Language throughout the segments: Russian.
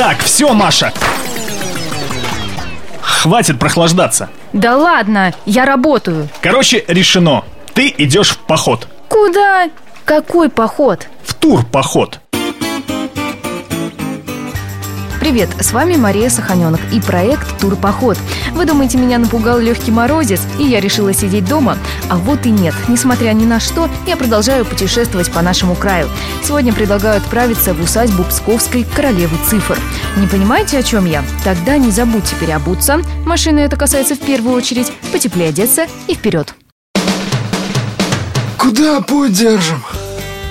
Так, все, Маша. Хватит прохлаждаться. Да ладно, я работаю. Короче, решено. Ты идешь в поход. Куда? Какой поход? В тур поход. Привет, с вами Мария Саханенок и проект «Турпоход». Вы думаете, меня напугал легкий морозец, и я решила сидеть дома? А вот и нет. Несмотря ни на что, я продолжаю путешествовать по нашему краю. Сегодня предлагаю отправиться в усадьбу Псковской королевы цифр. Не понимаете, о чем я? Тогда не забудьте переобуться. Машины это касается в первую очередь. Потеплее одеться и вперед. Куда путь держим?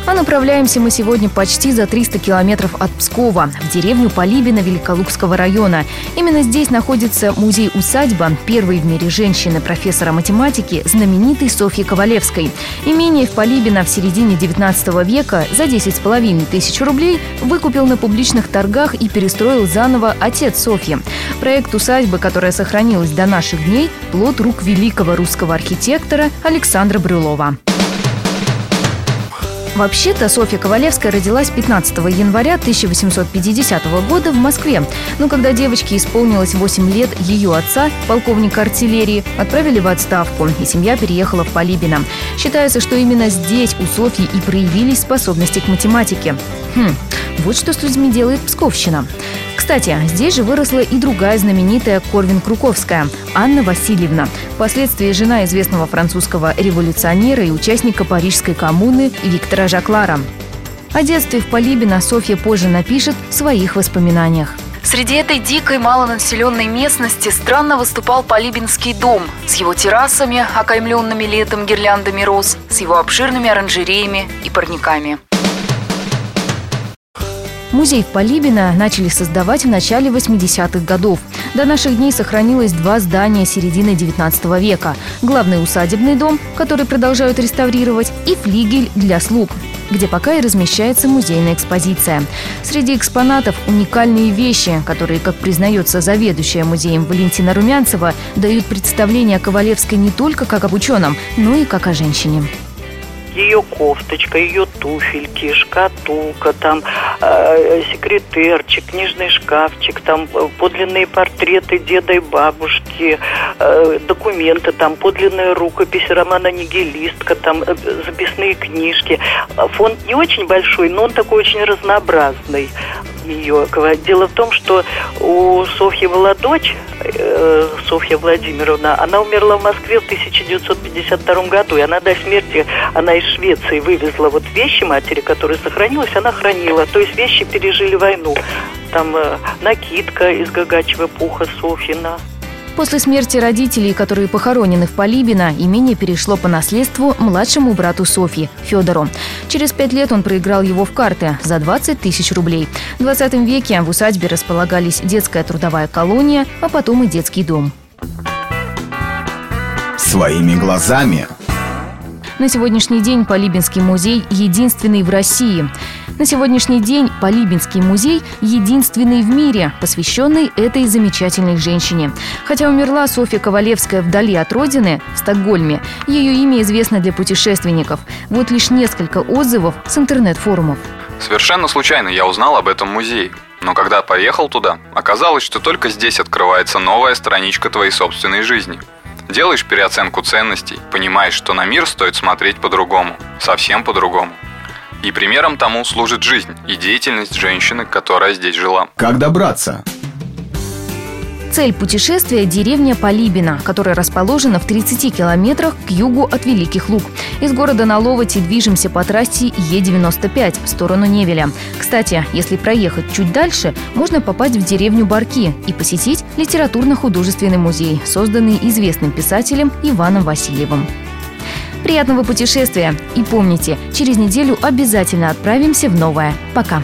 А направляемся мы сегодня почти за 300 километров от Пскова, в деревню Полибина Великолукского района. Именно здесь находится музей-усадьба первой в мире женщины, профессора математики, знаменитой Софьи Ковалевской. Имение в Полибино в середине 19 века за 10,5 тысяч рублей выкупил на публичных торгах и перестроил заново отец Софьи. Проект усадьбы, которая сохранилась до наших дней, плод рук великого русского архитектора Александра Брюлова. Вообще-то Софья Ковалевская родилась 15 января 1850 года в Москве. Но когда девочке исполнилось 8 лет, ее отца, полковника артиллерии, отправили в отставку, и семья переехала в Полибино. Считается, что именно здесь у Софьи и проявились способности к математике. Хм, вот что с людьми делает Псковщина. Кстати, здесь же выросла и другая знаменитая Корвин Круковская – Анна Васильевна. Впоследствии жена известного французского революционера и участника Парижской коммуны Виктора Жаклара. О детстве в Полибино Софья позже напишет в своих воспоминаниях. Среди этой дикой малонаселенной местности странно выступал Полибинский дом с его террасами, окаймленными летом гирляндами роз, с его обширными оранжереями и парниками. Музей в Полибино начали создавать в начале 80-х годов. До наших дней сохранилось два здания середины 19 века. Главный усадебный дом, который продолжают реставрировать, и флигель для слуг где пока и размещается музейная экспозиция. Среди экспонатов уникальные вещи, которые, как признается заведующая музеем Валентина Румянцева, дают представление о Ковалевской не только как об ученом, но и как о женщине ее кофточка, ее туфельки, шкатулка, там э, секретерчик, книжный шкафчик, там э, подлинные портреты деда и бабушки, э, документы, там подлинная рукопись романа «Нигилистка», там э, записные книжки. Фонд не очень большой, но он такой очень разнообразный ее. Дело в том, что у Софьи была дочь, э, Софья Владимировна, она умерла в Москве в 1952 году, и она до смерти, она из Швеции вывезла вот вещи матери, которые сохранилась, она хранила. То есть вещи пережили войну. Там э, накидка из гагачьего пуха Софьина. После смерти родителей, которые похоронены в Полибино, имение перешло по наследству младшему брату Софьи, Федору. Через пять лет он проиграл его в карты за 20 тысяч рублей. В 20 веке в усадьбе располагались детская трудовая колония, а потом и детский дом. Своими глазами на сегодняшний день Полибинский музей единственный в России. На сегодняшний день Полибинский музей единственный в мире, посвященный этой замечательной женщине. Хотя умерла Софья Ковалевская вдали от родины, в Стокгольме, ее имя известно для путешественников. Вот лишь несколько отзывов с интернет-форумов. Совершенно случайно я узнал об этом музее. Но когда поехал туда, оказалось, что только здесь открывается новая страничка твоей собственной жизни – Делаешь переоценку ценностей, понимаешь, что на мир стоит смотреть по-другому, совсем по-другому. И примером тому служит жизнь и деятельность женщины, которая здесь жила. Как добраться? Цель путешествия – деревня Полибина, которая расположена в 30 километрах к югу от Великих Луг. Из города на Ловоте движемся по трассе Е95 в сторону Невеля. Кстати, если проехать чуть дальше, можно попасть в деревню Барки и посетить литературно-художественный музей, созданный известным писателем Иваном Васильевым. Приятного путешествия! И помните, через неделю обязательно отправимся в новое. Пока!